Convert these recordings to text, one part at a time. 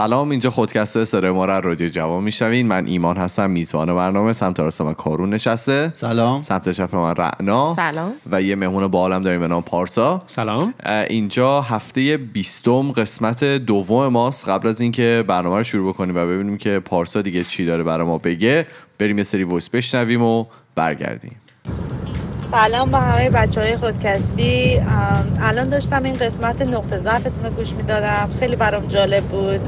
سلام اینجا خودکسته سر ما را رادیو جوان می‌شوین من ایمان هستم میزبان برنامه سمت راست من کارون نشسته. سلام. سمت چپ من رعنا. سلام. و یه مهمون بالم داریم به نام پارسا. سلام. اینجا هفته بیستم قسمت دوم ماست. قبل از اینکه برنامه رو شروع بکنیم و ببینیم که پارسا دیگه چی داره برای ما بگه بریم یه سری وایس بشنویم و برگردیم. سلام با همه بچه های خودکستی الان داشتم این قسمت نقطه ضعفتون رو گوش می‌دادم. خیلی برام جالب بود.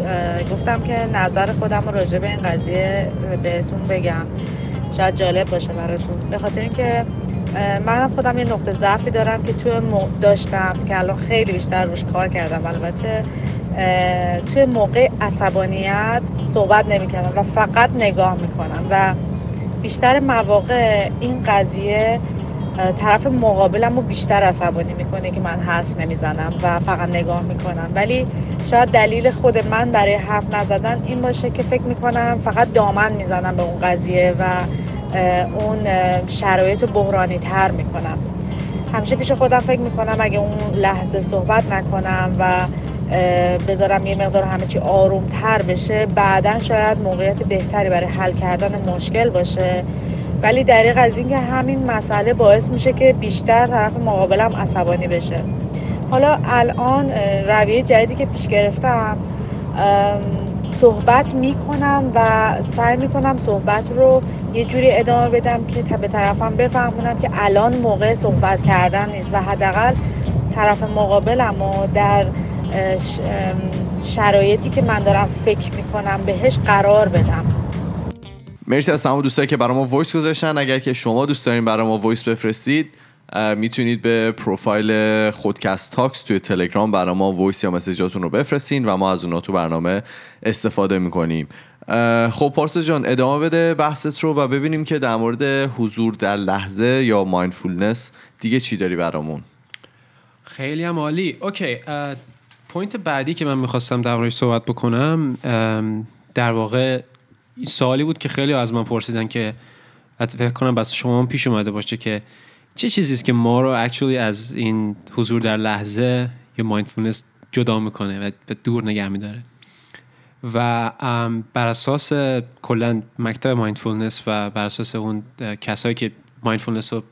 گفتم که نظر خودم راجع به این قضیه بهتون بگم. شاید جالب باشه براتون. به خاطر اینکه منم خودم یه نقطه ضعفی دارم که مو- داشتم که الان خیلی بیشتر روش کار کردم. البته توی موقع عصبانیت صحبت نمی‌کردم و فقط نگاه می‌کنم و بیشتر مواقع این قضیه طرف مقابلم رو بیشتر عصبانی می‌کنه که من حرف نمی‌زنم و فقط نگاه می‌کنم. ولی شاید دلیل خود من برای حرف نزدن این باشه که فکر می‌کنم فقط دامن می‌زنم به اون قضیه و اون شرایط رو بحرانی تر می‌کنم. همیشه پیش خودم فکر می‌کنم اگه اون لحظه صحبت نکنم و بذارم یه مقدار همه چی آروم تر بشه بعدا شاید موقعیت بهتری برای حل کردن مشکل باشه. ولی دریق از اینکه همین مسئله باعث میشه که بیشتر طرف مقابلم عصبانی بشه. حالا الان رویه جدیدی که پیش گرفتم صحبت می‌کنم و سعی می‌کنم صحبت رو یه جوری ادامه بدم که تا- به طرفم بفهمونم که الان موقع صحبت کردن نیست و حداقل طرف مقابلم و در شرایطی که من دارم فکر می‌کنم بهش قرار بدم. مرسی از تمام دوستایی که برای ما voice گذاشتن. اگر که شما دوست دارین برای ما voice بفرستید می‌تونید به پروفایل خودکست talks توی تلگرام برای ما voice یا message اتون رو بفرستین و ما از اونا تو برنامه استفاده می‌کنیم. خب پارسا جان ادامه بده بحثت رو و ببینیم که در مورد حضور در لحظه یا mindfulness دیگه چی داری برامون. خیلی هم عالی. okay point بعدی که من می‌خواستم در صحبت بکنم در واقع سوالی بود که خیلی از من پرسیدن که فکر کنم واسه شما هم پیش اومده باشه که چه چیزی است که ما رو actually از این حضور در لحظه یا mindfulness جدا می‌کنه و دور نگه میداره؟ و بر اساس کلا مکتب mindfulness و بر اساس اون کسایی که mindfulness رو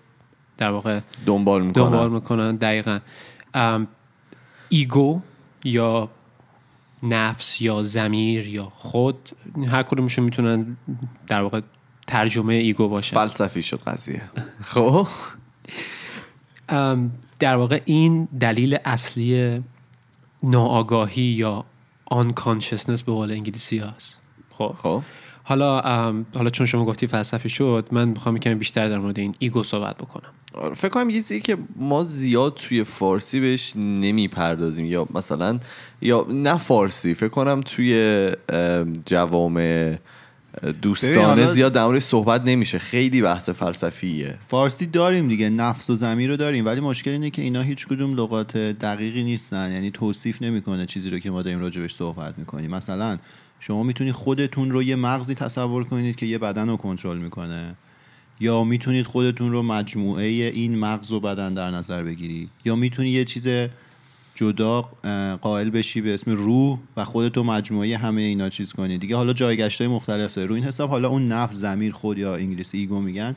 در واقع دنبال می‌کنن. دنبال می‌کنن دقیقا. ego یا نفس یا ضمیر یا خود هر کدومشون می‌تونن در واقع ترجمه ego باشه فلسفی شد قضیه. خب؟ در واقع این دلیل اصلی ناآگاهی یا unconsciousness به قول انگلیسی هست خب. خب. حالا ام، حالا چون شما گفتی فلسفی شد من می‌خوام کمی بیشتر در مورد این ego صحبت بکنم. آره، فکر کنم یه چیزی که ما زیاد توی فارسی بهش نمی‌پردازیم یا مثلا یا نه فارسی فکر کنم توی ام، جوامع دوستانه زیاد در موردش صحبت نمیشه. خیلی بحث فلسفیه. فارسی داریم دیگه نفس و زمیر رو داریم ولی مشکل اینه که اینا هیچ کدوم لغات دقیقی نیستن یعنی توصیف نمی‌کنه چیزی رو که ما داریم راجبش صحبت می‌کنیم. مثلا شما می‌تونید خودتون رو یه مغزی تصور کنید که یه بدن رو کنترل می‌کنه. یا می‌تونید خودتون رو مجموعه این مغز و بدن در نظر بگیرید. یا می‌تونید یه چیز جدا قائل بشی به اسم روح و خودتو مجموعه همه اینا چیز کنی. دیگه حالا جایگشت های مختلف داره رو این حساب حالا اون نفس زمیر خود یا انگلیسی ایگو میگن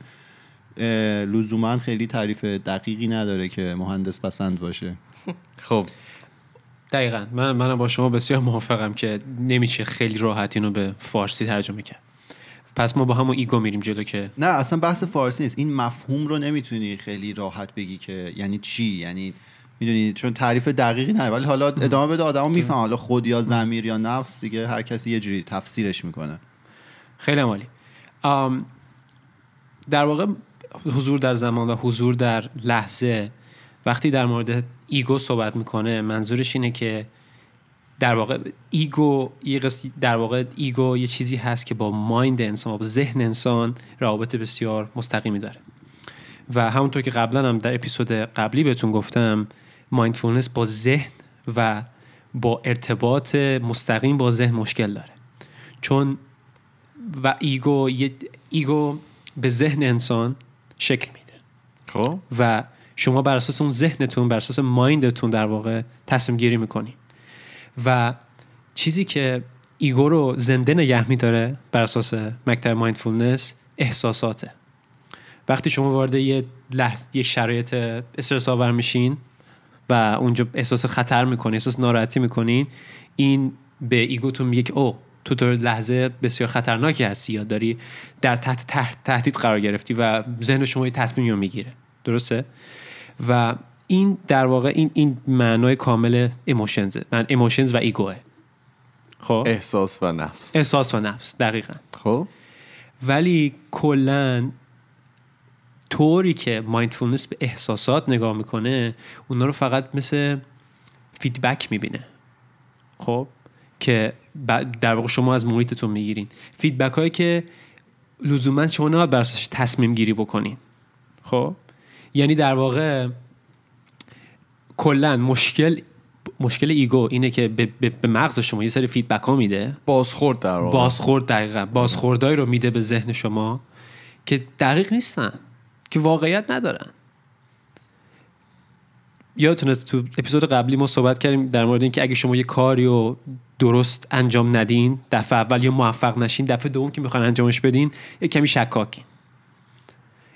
لزوما خیلی تعریف دقیقی نداره که مهندس پسند باشه. خب. دقیقا. من منم با شما بسیار موافقم که نمیشه خیلی راحت اینو به فارسی ترجمه کرد. پس ما با همون ego میریم جلو که نه اصلا بحث فارسی نیست. این مفهوم رو نمی‌تونی خیلی راحت بگی که یعنی چی؟ یعنی می‌دونی چون تعریف دقیقی نداره ولی حالا ادامه بده آدما می‌فهمن حالا خود یا ضمیر یا نفس دیگه هر کسی یه جوری تفسیرش می‌کنه. خیلی هم عالی. در واقع حضور در زمان و حضور در لحظه وقتی در مورد ego صحبت می‌کنه منظورش اینه که در واقع ego یه در واقع ego یه چیزی هست که با mind انسان با ذهن انسان رابطه بسیار مستقیمی داره. و همونطور که قبلا هم در اپیزود قبلی بهتون گفتم mindfulness با ذهن و با ارتباط مستقیم با ذهن مشکل داره. چون و ego یه ego به ذهن انسان شکل میده. خب. و شما بر اساس اون ذهنتون بر اساس mind تون در واقع تصمیم گیری می‌کنین. و چیزی که ego رو زنده نگه میداره بر اساس مکتب mindfulness احساساته. وقتی شما وارد یه لحظه یه شرایط استرس آور میشین و اونجا احساس خطر می‌کنین احساس ناراحتی می‌کنین این به ego تون میگه که او تو تو لحظه بسیار خطرناکی هستی یا داری در تحت تهدید قرار گرفتی و ذهن شما یه تصمیم رو می‌گیره. درسته؟ و این در واقع این این معنای کامل emotions من emotions و ego ه خب؟ احساس و نفس. احساس و نفس دقیقا. خب؟ ولی کلا طوری که mindfulness به احساسات نگاه می‌کنه اونا رو فقط مثل feedback می‌بینه. خب؟ که در واقع شما از محیطتون می‌گیرین. feedback هایی که لزوما شما نباید بر اساسش تصمیم گیری بکنین. خب؟ یعنی در واقع کلا مشکل مشکل ego اینه که به, به, مغز شما یه سری feedback ها میده. بازخورد در واقع. بازخورد دقیقا. بازخوردهایی رو میده به ذهن شما که دقیق نیستن که واقعیت ندارن. یادتونه تو اپیزود قبلی ما صحبت کردیم در مورد اینکه اگه شما یه کاری رو درست انجام ندین دفعه اول یا موفق نشین دفعه دوم که می‌خوان انجامش بدین یه کمی شکاکین.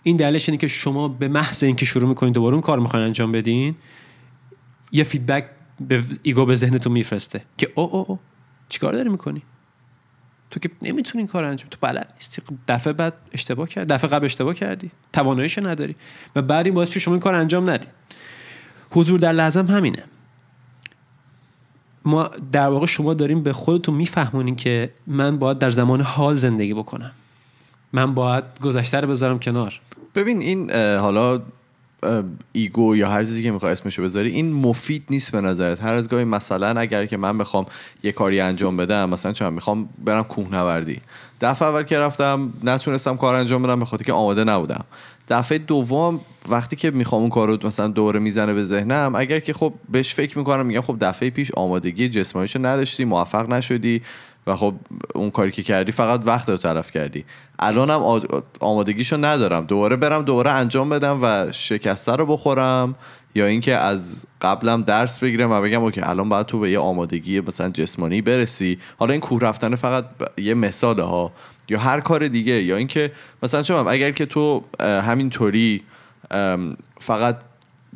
این دلیلش اینه که شما به محض اینکه شروع می‌کنین دوباره اون کار می‌خوان انجام بدین یه feedback به ego به ذهنتون میفرسته که او او او چیکار داری می‌کنی؟ تو که نمی‌تونی این کار انجام تو بلد نیستی. دفعه بعد اشتباه کرد دفعه قبل اشتباه کردی. تواناییشو نداری. و بعد این باعث شما این کار انجام ندی حضور در لحظه هم همینه. ما در واقع شما داریم به خودتون میفهمونین که من باید در زمان حال زندگی بکنم. من باید گذشته رو بذارم کنار. ببین این حالا ایگو یا هر چیزی که می‌خوای اسمشو بذاری این مفید نیست به نظرت. هر از گاهی مثلا اگر که من بخوام یه کاری انجام بدم مثلا چون می‌خوام برم کوهنوردی. دفعه اول که رفتم نتونستم کار انجام بدم به خاطر که آماده نبودم. دفعه دوم وقتی که می‌خوام اون کار رو مثلا دوره می‌زنه به ذهنم اگر که خب بهش فکر می‌کنم میگم خب دفعه پیش آمادگی جسمانیشو نداشتی موفق نشدی. و خب اون کاری که کردی فقط وقت رو تلف کردی. الانم آد- آمادگیشو ندارم. دوباره برم دوباره انجام بدم و شکسته رو بخورم یا اینکه از قبلم درس بگیرم و بگم اوکی الان باید تو به یه آمادگی مثلا جسمانی برسی. حالا این کوه رفتن فقط یه مثاله ها. یا هر کار دیگه. یا اینکه مثلا می‌دونم، اگر که تو همینطوری فقط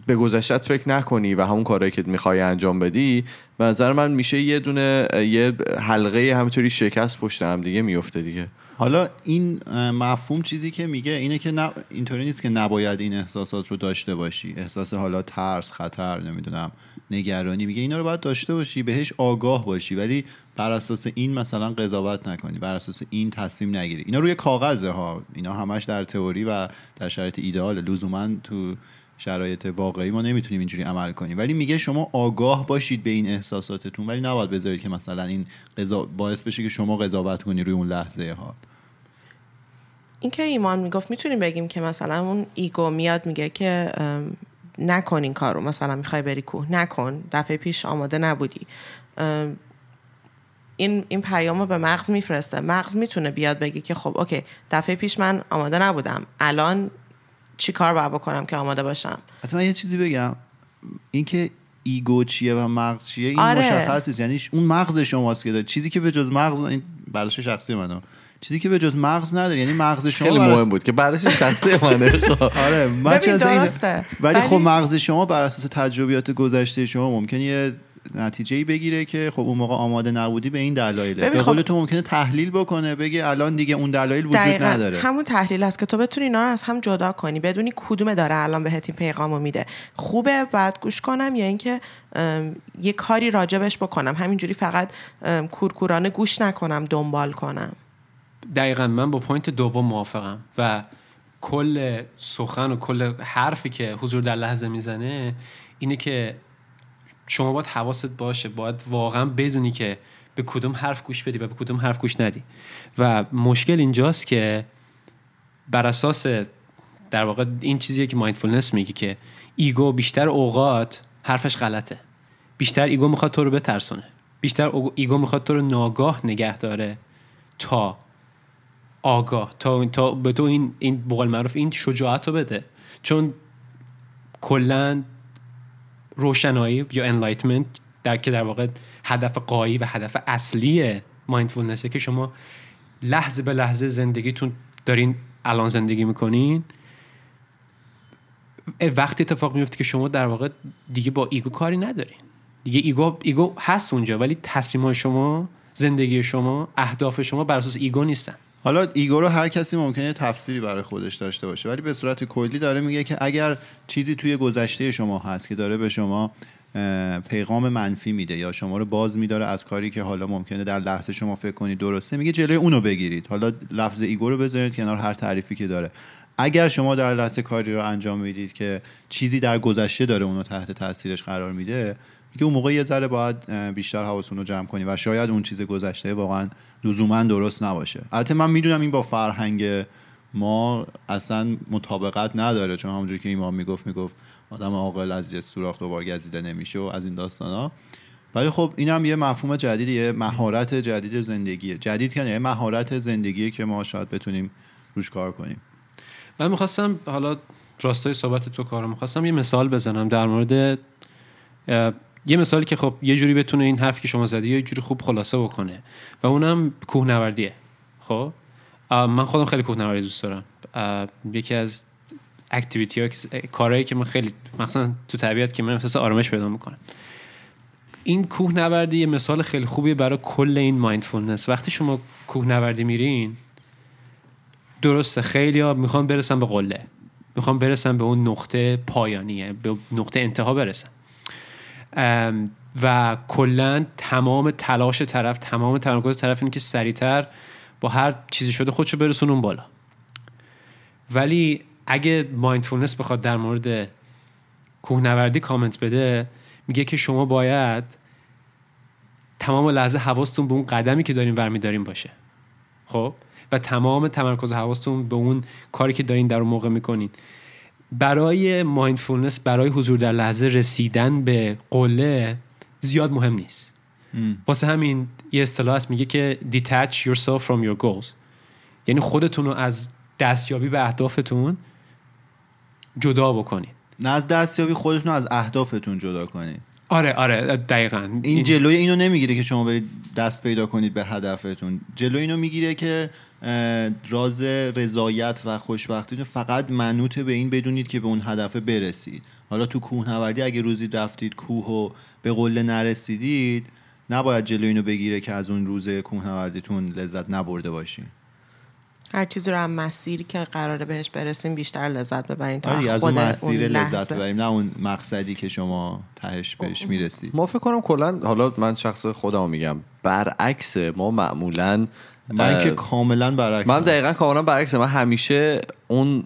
به گذشتت فکر نکنی و همون کارهایی که می‌خوای انجام بدی به نظر من میشه یه دونه یه حلقه همینطوری شکست پشت هم دیگه میفته دیگه. حالا این مفهوم چیزی که میگه اینه که نه اینطوری نیست که نباید این احساسات رو داشته باشی. احساس حالا ترس خطر نمی‌دونم نگرانی میگه اینا رو باید داشته باشی بهش آگاه باشی. ولی بر اساس این مثلا قضاوت نکنی بر اساس این تصمیم نگیری. اینا روی کاغذه ها. اینا همش در تئوری و در شرایط ایدئال. لزوما تو شرایط واقعی ما نمی‌تونیم اینجوری عمل کنیم. ولی میگه شما آگاه باشید به این احساساتتون ولی نباید بذارید که مثلا این قضا... باعث بشه که شما قضاوت کنی روی اون لحظه حال. این که ایمان می‌گفت می‌تونیم بگیم که مثلا اون ego میاد میگه که نکن این کارو مثلا می‌خوای بری کوه نکن دفعه پیش آماده نبودی. این این پیام رو به مغز میفرسته. مغز می‌تونه بیاد بگه که خب okay دفعه پیش من آماده نبودم. الان چی کار باید بکنم که آماده باشم؟ حتی من یه چیزی بگم. اینکه ایگو چیه و مغز چیه این آره. مشخص نیست. یعنی اون مغز شماست که داره چیزی که به جز مغز این برداشت شخصی منه. چیزی که به جز مغز نداره یعنی مغز شما خیلی مهم بود که برش شخصی منه. آره من درسته. ولی خب مغز شما بر اساس تجربیات گذشته شما ممکنه یه نتیجه ای بگیره که خب اون موقع آماده نبودی به این دلایله. ببین به خب- قول تو ممکنه تحلیل بکنه بگه الان دیگه اون دلایل وجود دقیقاً. نداره. همون تحلیل است که تو بتونی اینا رو از هم جدا کنی بدونی کدومه داره الان بهت این پیغامو میده. خوبه بعد گوش کنم یا اینکه یه کاری راجبش بکنم. همینجوری فقط کورکورانه گوش نکنم دنبال کنم. دقیقا من با پوینت دوم موافقم و کل سخن و کل حرفی که حضور در لحظه می‌زنه اینه که شما باید حواست باشه باید واقعا بدونی که به کدوم حرف گوش بدی و به کدوم حرف گوش ندی. و مشکل اینجاست که بر اساس در واقع این چیزیه که mindfulness میگه که ego بیشتر اوقات حرفش غلطه. بیشتر ego می‌خواد تو رو بترسونه. بیشتر ego می‌خواد تو رو ناآگاه نگه داره تا آگاه تا, تا به تو این این بقول معروف این شجاعت رو بده. چون کلا روشنایی یا enlightenment در که در واقع هدف غایی و هدف اصلی mindfulness ه که شما لحظه به لحظه زندگیتون دارین الان زندگی می‌کنین. وقتی اتفاق میفته که شما در واقع دیگه با ego کاری ندارین. دیگه ego ego هست اونجا ولی تصمیم های شما زندگی شما اهداف شما بر اساس ego نیستن. حالا ego رو هر کسی ممکنه تفسیری برای خودش داشته باشه ولی به صورت کلی داره میگه که اگر چیزی توی گذشته شما هست که داره به شما پیغام منفی میده یا شما رو باز میداره از کاری که حالا ممکنه در لحظه شما فکر کنید درسته میگه جلوی اونو بگیرید. حالا لفظ ایگو رو بذارید کنار هر تعریفی که داره. اگر شما در لحظه کاری رو انجام می‌دید که چیزی در گذشته داره اونو تحت تاثیرش قرار میده میگه اون موقع یه ذره باید بیشتر حواستون رو جمع کنی و شاید اون چیز گذشته واقعا لزوما درست نباشه. البته من می‌دونم این با فرهنگ ما اصلا مطابقت نداره چون همونجوری که ایمان می‌گفت می‌گفت آدم عاقل از یه سوراخ دوبار گزیده نمیشه و از این ها ولی خب این هم یه مفهوم جدیدیه مهارت جدید زندگیه. جدید که یه مهارت زندگیه که ما شاید بتونیم روش کار کنیم. من می‌خواستم حالا راستای صحبت تو کارم می‌خواستم یه مثال بزنم در مورد یه مثالی که خب یه جوری بتونه این حرفی که شما زدی یه جوری خوب خلاصه بکنه و اونم کوهنوردیه. خب؟ من خودم خیلی کوهنوردی دوست دارم. یکی از اکتیویتی ها کارهایی که من خیلی مثلا تو طبیعت که من احساس آرامش پیدا می‌کنم. این کوهنوردی یه مثال خیلی خوبیه برای کل این مایندفولنس وقتی شما کوهنوردی میرین درسته خیلی ها می‌خوان برسن به قله. می‌خوان برسن به اون نقطه پایانیه به نقطه انتها برسن. و کلا تمام تلاش طرف تمام تمرکز طرف اینه که سریعتر با هر چیزی شده خودشو برسون اون بالا. ولی اگه مایندفولنس بخواد در مورد کوهنوردی کامنت بده میگه که شما باید تمام لحظه حواستون به اون قدمی که دارین ورمیدارین باشه. خب؟ و تمام تمرکز حواستون به اون کاری که دارین در اون موقع می‌کنین. برای مایندفولنس برای حضور در لحظه رسیدن به قله زیاد مهم نیست. واسه همین یه اصطلاح هست میگه که detach yourself from your goals. یعنی خودتون رو از دستیابی به اهدافتون جدا بکنید. نه از دستیابی خودتون از اهدافتون جدا کنید. آره آره دقیقا. این جلوی اینو نمی‌گیره که شما برید دست پیدا کنید به هدفتون. جلوی اینو می‌گیره که راز رضایت و خوشبختیتون فقط منوط به این بدونید که به اون هدف برسید. حالا تو کوهنوردی اگه روزی رفتید کوه و به قله نرسیدید نباید جلوی اینو بگیره که از اون روز کوهنوردیتون لذت نبرده باشین. هر چیزی رو هم مسیری که قراره بهش برسیم بیشتر لذت ببریم تا آره، از اون مسیر لذت ببریم نه اون مقصدی که شما تهش بهش می‌رسید. ما فکر کنم کلا حالا من شخص خودم میگم برعکس ما معمولا من که کاملا برعکس من دقیقا کاملا برعکس من همیشه اون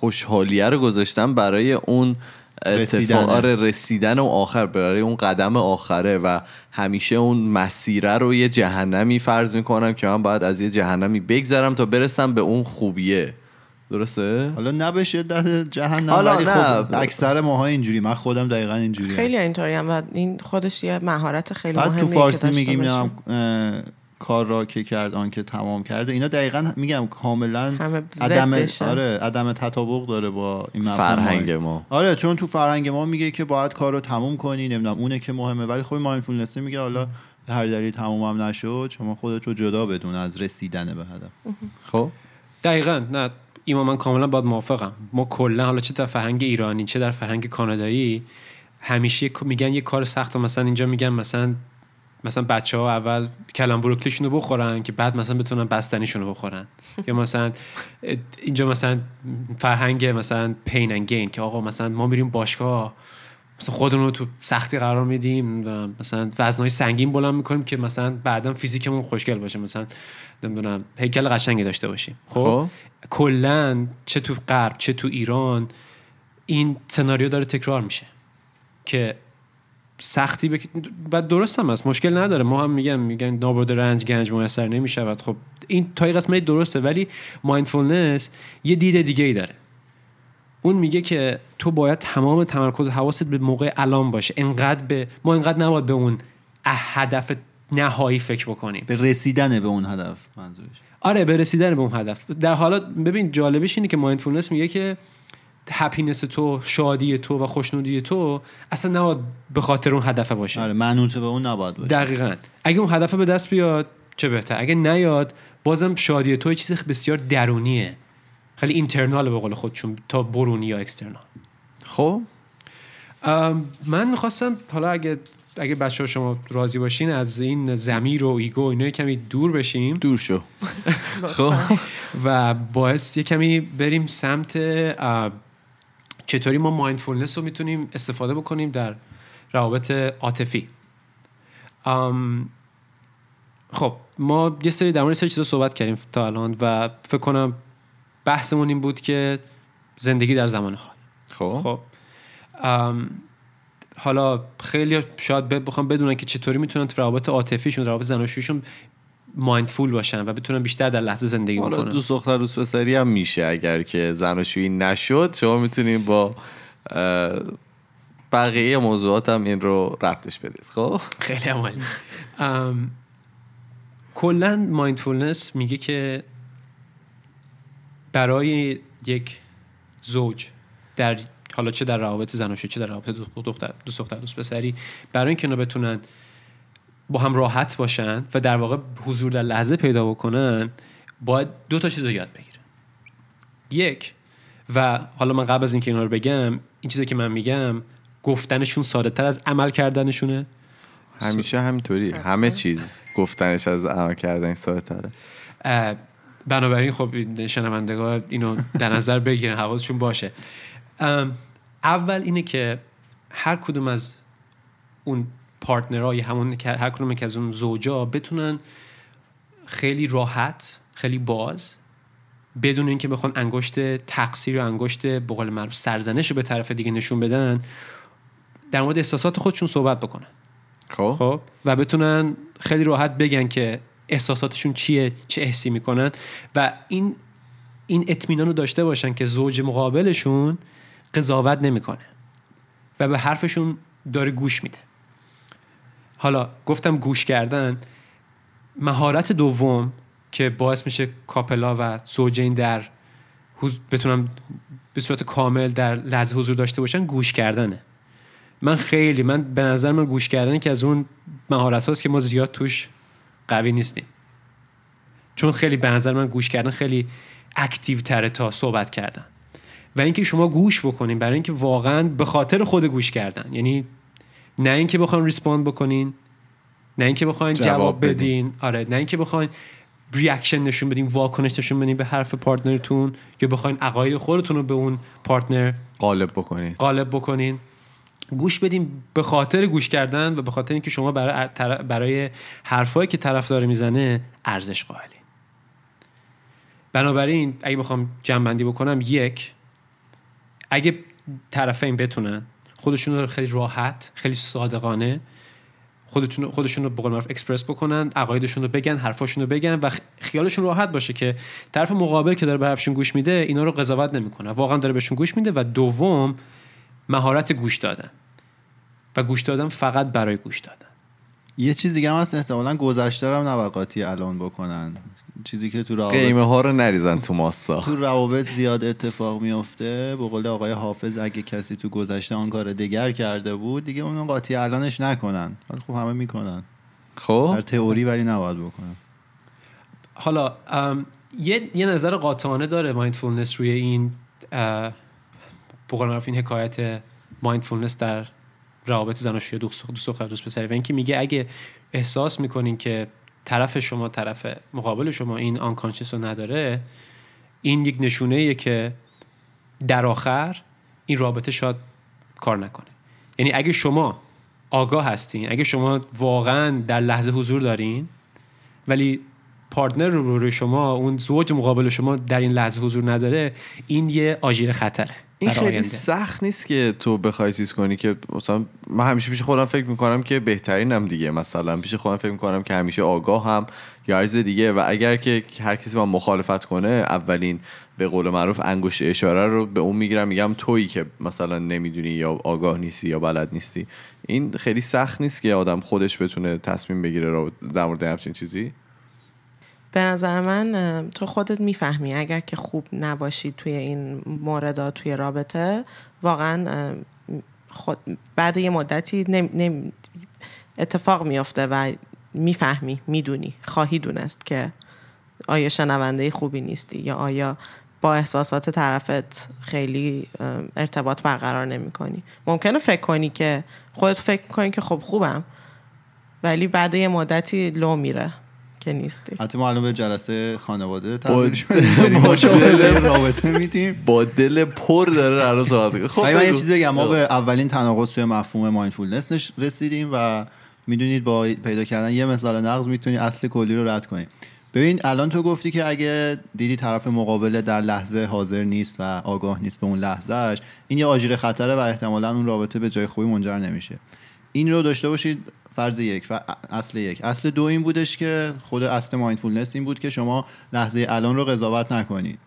خوشحالیه رو گذاشتم برای اون رسیدن. آره رسیدن و آخر برای اون قدم آخره و همیشه اون مسیره رو یه جهنمی فرض می‌کنم که من باید از یه جهنمی بگذرم تا برسم به اون خوبیه. درسته؟ حالا نه به شدت جهنم حالا ولی خب اکثر ماها اینجوری. من خودم دقیقا اینجوری خیلی اینطوری هم و این خودش یه مهارت خیلی مهمیه تو فارسی میگیم کار را که کرد آن که تمام کرده. اینا دقیقا میگم کاملا عدم آره عدم تطابق داره با این فرهنگ ما. آره چون تو فرهنگ ما میگه که باید کار رو تموم کنی نمی‌دونم اونه که مهمه. ولی خب مایندفولنس میگه حالا به هر دلیل تموم هم نشد شما خودت رو جدا بدون از رسیدن به هدف. خب؟ دقیقا. نه ایما من کاملا باید موافقم. ما کلا حالا چه در فرهنگ ایرانی چه در فرهنگ کانادایی همیشه میگن یه کار سخت مثلا اینجا میگن مثلا مثلا بچه ها اول کلم بروکلیشون رو بخورن که بعد مثلا بتونن بستنیشون رو بخورن. یا مثلا اینجا مثلا فرهنگ مثلا پین ان گین که آقا مثلا ما میریم باشگاه مثلا خودمون رو تو سختی قرار میدیم مثلا وزنهای سنگین بلند می‌کنیم که مثلا بعدا فیزیکمون خوشگل باشه مثلا نمی‌دونم هیکل قشنگی داشته باشیم. خب, خب. کلا چه تو غرب چه تو ایران این سناریو داره تکرار میشه که سختی بک... و درست هم هست. مشکل نداره. ما هم میگن میگن نابرد رنج گنج میسر نمی‌شود. خب این تا قسمت درسته ولی مایندفولنس یه دید دیگه ای داره. اون میگه که تو باید تمام تمرکز حواست به موقع الان باشه. انقدر به ما انقدر نباید به اون هدف نهایی فکر بکنیم. به رسیدن به اون هدف منظورش. آره به رسیدن به اون هدف. در حالا ببین جالبش اینه که mindfulness میگه که happiness تو شادی تو و خوشنودی تو اصلا نباید به خاطر اون هدف باشه. آره منوط به اون نباید باشه. دقیقا. اگه اون هدف به دست بیاد چه بهتر؟ اگه نیاد بازم شادی تو یه چیز بسیار درونیه. خیلی internal به قول خودشون تا برونی یا external خب؟ من می‌خواستم حالا اگه اگه بچه ها شما راضی باشین از این ضمیر و ego اینا کمی دور بشیم. دور شو. خب. و باعث یه کمی بریم سمت چطوری ما mindfulness رو می‌تونیم استفاده بکنیم در روابط عاطفی؟ خب ما یه سری در مورد سری چیزا صحبت کردیم تا الان و فکر کنم بحثمون این بود که زندگی در زمان حال. خب. خب ام، حالا خیلی شاید بخوام بدونن که چطوری می‌تونن تو روابط عاطفیشون روابط زناشویشون مایندفول باشن و بتونن بیشتر در لحظه زندگی حالا بکنن. دوست دختر دوست پسری هم میشه اگر که زناشویی نشد. شما می‌تونیم با بقیه موضوعات هم این رو ربطش بدید. خب؟ خیلی عمالی. کلا مایندفولنس میگه که برای یک زوج در حالا چه در روابط زناشویی چه در روابط دو دختر دوست دختر دوست پسری برای اینکه اینا بتونن با هم راحت باشن و در واقع حضور در لحظه پیدا بکنن باید دو تا چیز رو یاد بگیرن. یک و حالا من قبل از اینکه اینا رو بگم این چیزی که من میگم گفتنشون ساده تر از عمل کردنشونه. همیشه همینطوری. همه چیز گفتنش از عمل کردن ساده تره. بنابراین خب شنوندگان اینو در نظر بگیرن حواسشون باشه. اول اینه که هر کدوم از اون پارتنرها یا همون که هر کدوم که از اون زوجا بتونن خیلی راحت خیلی باز بدون اینکه بخوان انگشت تقصیر و انگشت به قول معروف سرزنش رو به طرف دیگه نشون بدن در مورد احساسات خودشون صحبت بکنن. خب. خب؟ و بتونن خیلی راحت بگن که احساساتشون چیه چه احسی می‌کنن. و این این اطمینان رو داشته باشن که زوج مقابلشون قضاوت نمی‌کنه. و به حرفشون داره گوش میده. حالا گفتم گوش کردن مهارت دوم که باعث میشه کاپلا و زوجین در بتونن به صورت کامل در لحظه حضور داشته باشن گوش کردنه. من خیلی من به نظر من گوش کردن که از اون مهارت هاست که ما زیاد توش قوی نیستیم. چون خیلی به نظر من گوش کردن خیلی active تره تا صحبت کردن. و اینکه شما گوش بکنین برای اینکه واقعا به خاطر خود گوش کردن. یعنی نه اینکه بخواین respond بکنین نه اینکه بخواین جواب جواب بدین. بدین. آره نه اینکه بخواین reaction نشون بدین واکنش نشون بدین به حرف partner تون یا بخواین عقاید خودتون رو به اون پارتنر قالب بکنید غالب بکنین. گوش بدین به خاطر گوش کردن و به خاطر اینکه شما برای برای حرفایی که طرف داره می‌زنه ارزش قائلین. بنابراین اگه بخوام جنبندی بکنم یک اگه طرفین بتونن خودشون رو خیلی راحت خیلی صادقانه خودتون خودشون رو به قول معروف اکسپرس بکنن عقایدشون رو بگن حرفاشون رو بگن و خیالشون راحت باشه که طرف مقابل که داره به حرفشون گوش میده اینا رو قضاوت نمی‌کنه. واقعا داره بهشون گوش میده و دوم مهارت گوش دادن. و گوش دادن فقط برای گوش دادن. یه چیز دیگه هم هست احتمالا گذشته رو هم نباید الان بکنن. چیزی که تو قیمه روابط ها رو نریزن تو ماستا. تو روابط زیاد اتفاق میفته به قول آقای حافظ اگه کسی تو گذشته آن کار دگر کرده بود دیگه اونو قاطی الانش نکنن. حالا خب همه می‌کنن. خب؟ در تئوری ولی نباید بکنن. حالا ام، یه, یه نظر قاطعانه داره mindfulness روی این اه، به قول معروف این حکایت mindfulness در روابط زناشویی دوست دوست دختر دوست پسری. و اینکه میگه اگه احساس می‌کنین که طرف شما طرف مقابل شما این conscious رو نداره این یک نشونه ایه که در آخر این رابطه شاید کار نکنه. یعنی اگه شما آگاه هستین اگه شما واقعا در لحظه حضور دارین ولی پارتنر رو روی شما اون زوج مقابل شما در این لحظه حضور نداره این یه آژیر خطره. این خیلی آینده. سخت نیست که تو بخوای چیز کنی که مثلا من همیشه پیش خودم فکر می‌کنم که بهترینم دیگه مثلا. پیش خودم فکر می‌کنم که همیشه آگاه هم یا چیز دیگه. و اگر که هر کسی با من مخالفت کنه اولین به قول معروف انگشت اشاره رو به اون می‌گیرم میگم تویی که مثلا نمی‌دونی یا آگاه نیستی یا بلد نیستی. این خیلی سخت نیست که آدم خودش بتونه تصمیم بگیره در مورد همچین چیزی؟ به نظر من تو خودت می‌فهمی. اگر که خوب نباشی توی این موردها توی رابطه واقعا خود بعد یه مدتی نم- نم- اتفاق میافته و می‌فهمی می‌دونی خواهی دونست که آیا شنونده خوبی نیستی یا آیا با احساسات طرفت خیلی ارتباط برقرار نمی کنی ممکنه فکر کنی که خودت فکر کنی که خب خوبم ولی بعد یه مدتی لو میره. که نیستی. حتی ما الان به جلسه خانواده با تبدیل شدیم. دل رابطه میدیم با دل پر داره الان صحبت. خب من یه. چیزی بگم. ما به اولین تناقض توی مفهوم مایندفولنس رسیدیم و می‌دونید با پیدا کردن یه مثال نقض می‌تونی اصل کلی رو رد کنی. ببین الان تو گفتی که اگه دیدی طرف مقابل در لحظه حاضر نیست و آگاه نیست به اون لحظهش این یه آژیر خطره و احتمالا اون رابطه به جای خوبی منجر نمیشه. این رو داشته باشید فرض یک و اصل یک. اصل دو این بودش که خود اصل مایندفولنس این بود که شما لحظه الان رو قضاوت نکنید.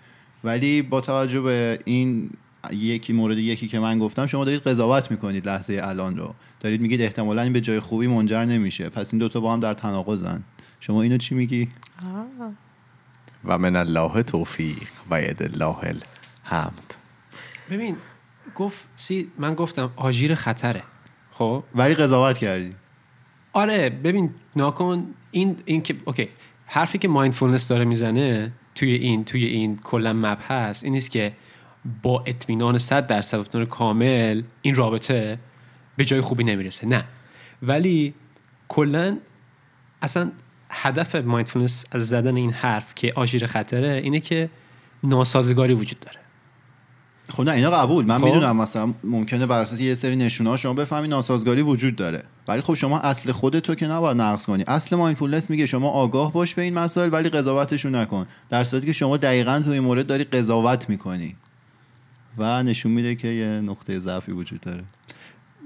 ولی با توجه به این یکی مورد یکی که من گفتم شما دارید قضاوت می‌کنید لحظه الان رو. دارید میگید احتمالا این به جای خوبی منجر نمیشه. پس این دوتا با هم در تناقضن. شما اینو چی میگی؟ و من الله توفیق و ید الله الحمد. ببین گفت سی من گفتم آژیر خطره. خب؟ ولی قضاوت کردی. آره ببین ناکن این این که okay حرفی که mindfulness داره می‌زنه توی این توی این کلا مبحث این نیست که با اطمینان 100 درصد کامل این رابطه به جای خوبی نمی‌رسه نه. ولی کلا اصلا هدف mindfulness از زدن این حرف که آژیر خطره اینه که ناسازگاری وجود داره. خب نه اینا قبول. من خب. می‌دونم مثلا ممکنه بر اساس یه سری نشونه ها شما بفهمی ناسازگاری وجود داره. ولی خب شما اصل خودتو که نباید نقض کنی. اصل mindfulness میگه شما آگاه باش به این مسائل ولی قضاوتشون نکن. در صورتی که شما دقیقا تو این مورد داری قضاوت می‌کنی. و نشون میده که یه نقطه ضعفی وجود داره.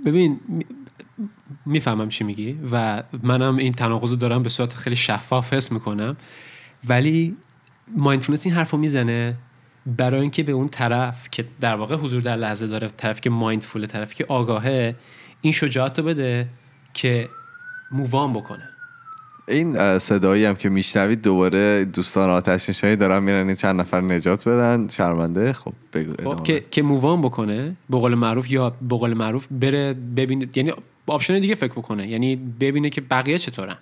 ببین می- می‌فهمم چی میگی و منم این تناقض رو دارم به صورت خیلی شفاف حس می‌کنم. ولی مایندفولنس این حرف رو می‌زنه برای اینکه به اون طرف که در واقع حضور در لحظه داره طرفی که مایندفوله طرفی که آگاهه این شجاعت رو بده که مووان بکنه. این صدایی هم که میشنوید دوباره دوستان آتش نشانی دارن میرن این چند نفر نجات بدن. شرمنده. خب بگو ادامه خب که که move on بکنه به قول معروف یا به قول معروف بره ببینه. یعنی option دیگه فکر بکنه. یعنی ببینه که بقیه چطورن.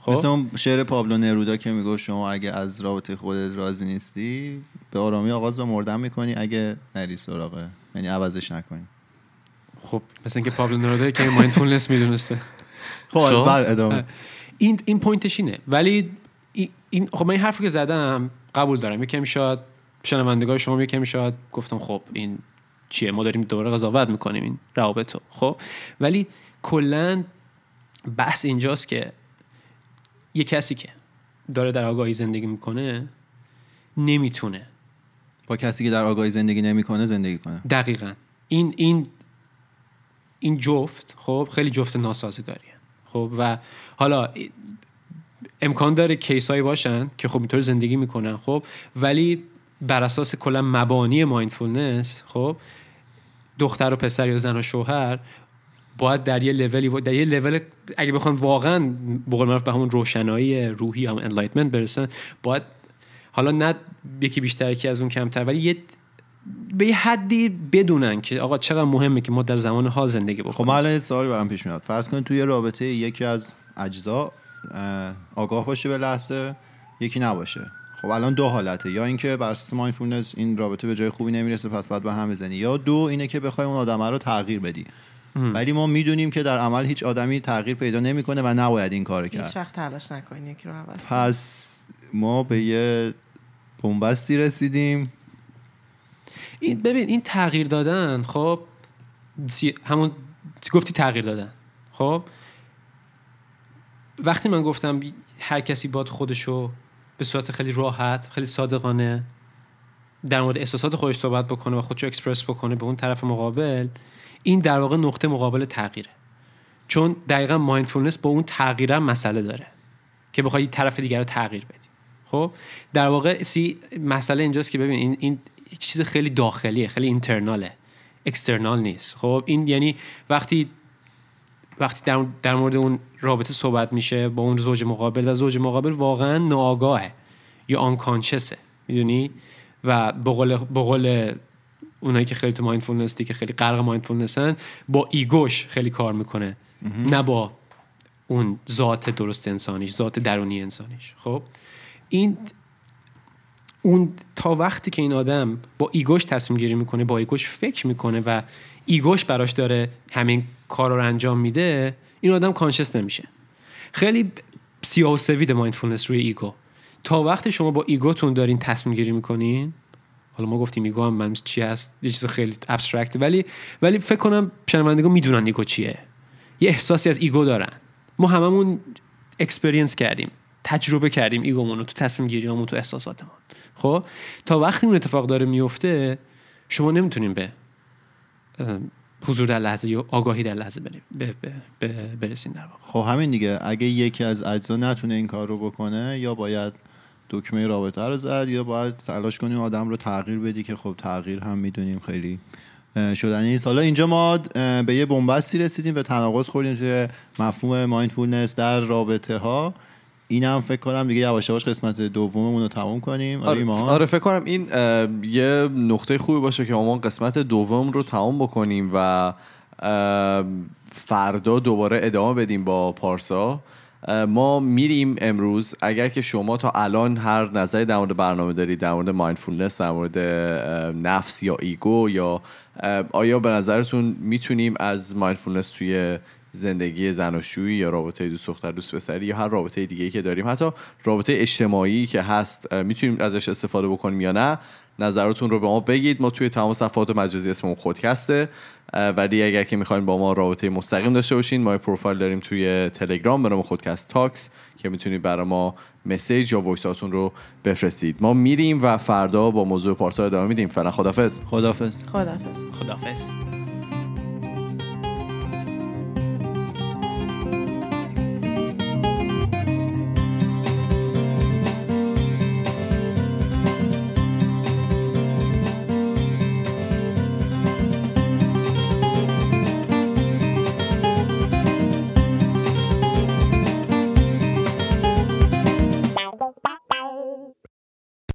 خب؟ مثل اون شعر پابلو نرودا که میگه شما اگه از رابطه خودت راضی نیستی به آرامی آغاز به مردن می‌کنی. اگه نری سراغ یعنی عوضش نکنی. خب مثلا اینکه پابلو نرودا که mindfulness می‌دونسته. خب خب. بعد ادامه. این این point ش اینه. ولی این- این خب من این حرفی که زدم قبول دارم. یکم شاید شنوندگان شما یکم شاید گفتم خب این چیه؟ ما داریم دوباره قضاوت می‌کنیم این روابط رو خب؟ ولی کلا بحث اینجاست که یه کسی که داره در آگاهی زندگی می‌کنه نمی‌تونه با کسی که در آگاهی زندگی نمی‌کنه زندگی کنه. دقیقا. این این این جفت خب خیلی جفت ناسازگاریه. خب و حالا امکان داره case هایی باشن که خب اینطور زندگی می‌کنن خب ولی بر اساس کلا مبانی mindfulness خب دختر و پسر یا زن و شوهر باید در یه لولی در یه لول اگه بخوان واقعا به قول به همون روشنایی روحی هم enlightenment برسن باید حالا نه یکی بیشتر یکی از اون کمتر ولی یه به یه حدی بدونن که آقا چقدر مهمه که ما در زمان حال زندگی خب بکنیم من الان یه سوالی برام پیش میاد. فرض کنید توی رابطه یکی از اجزا اه، آگاه باشه به لحظه یکی نباشه. خب الان دو حالته. یا اینکه بر اساس مایندفولنس این رابطه به جای خوبی نمی‌رسه پس بعد به هم بزنی. یا دو اینه که بخوای اون آدمه رو تغییر بدی. ولی ما می‌دونیم که در عمل هیچ آدمی تغییر پیدا نمی‌کنه و نباید این کارو کرد. هیچ وقت تلاش نکنی یکی رو عوض کنی. پس ما به یه بنبستی رسیدیم. این ببین این تغییر دادن خب همون گفتی تغییر دادن خب؟ وقتی من گفتم هر کسی باید خودشو به صورت خیلی راحت خیلی صادقانه در مورد احساسات خودش صحبت بکنه و خودشو اکسپرس بکنه به اون طرف مقابل این در واقع نقطه مقابل تغییره. چون دقیقا mindfulness با اون تغییره مسئله داره که بخوای طرف دیگر رو تغییر بدی. خب؟ در واقع see مسئله اینجاست که ببین این این چیز خیلی داخلیه خیلی internal ه external نیست. خب این یعنی وقتی وقتی در, در مورد اون رابطه صحبت میشه با اون زوج مقابل و زوج مقابل واقعا ناآگاهه. یا unconscious ه می‌دونی؟ و به قول به قول اونایی که خیلی تو mindfulness که خیلی غرق mindfulness ن با ego ش خیلی کار می‌کنه. نه با اون ذات درست انسانیش ذات درونی انسانیش. خب این اون تا وقتی که این آدم با ego ش تصمیم گیری می‌کنه با ego ش فکر می‌کنه و ego ش براش داره همین کار رو انجام میده این آدم conscious نمیشه. خیلی سیاه و سفید mindfulness روی ego. تا وقتی شما با ego تون دارین تصمیم گیری می‌کنین حالا ما گفتیم ego هم من چی هست؟ یه چیز خیلی abstract ولی ولی فکر کنم شنوندگان می‌دونن ego چیه. یه احساسی از ego دارن. ما هممون experience کردیم تجربه کردیم ego مون رو تو تصمیم گیریامون تو احساساتمون. خب؟ تا وقتی اون اتفاق داره میفته شما نمی‌تونیم به حضور در لحظه یا آگاهی در لحظه بریم برسیم در واقع. خب همین دیگه. اگه یکی از اجزا نتونه این کار رو بکنه یا باید دکمه رابطه رو زد یا باید تلاش کنیم آدم رو تغییر بدی که خب تغییر هم می‌دونیم خیلی شدنی نیست. حالا اینجا ما به یه بنبستی رسیدیم به تناقض خوردیم توی مفهوم mindfulness در رابطه ها اینم فکر کنم دیگه یواش یواش قسمت دوممون رو تموم کنیم. آره, آره؟ آره فکر کنم این یه نقطه خوبی باشه که ما قسمت دوم رو تمام بکنیم و فردا دوباره ادامه بدیم با پارسا. ما میریم امروز. اگر که شما تا الان هر نظری در مورد برنامه دارید در مورد mindfulness در مورد نفس یا ego یا آیا به نظرتون می‌تونیم از mindfulness توی زندگی زناشویی یا رابطه دوست دختر دوست پسری یا هر رابطه دیگه که داریم. حتی رابطه اجتماعی که هست می‌تونیم ازش استفاده بکنیم یا نه نظراتون رو به ما بگید. ما توی تمام صفحات مجازی اسممون خودکسته ولی اگر که می‌خواین با ما رابطه مستقیم داشته باشین ما پروفایل داریم توی تلگرام به نام خودکست تاکس که می‌تونید برای ما message یا voice اتون رو بفرستید. ما میریم و فردا با موضوع پارسا ادامه میدیم. فعلا خدافظ خدافظ خدافظ خدافظ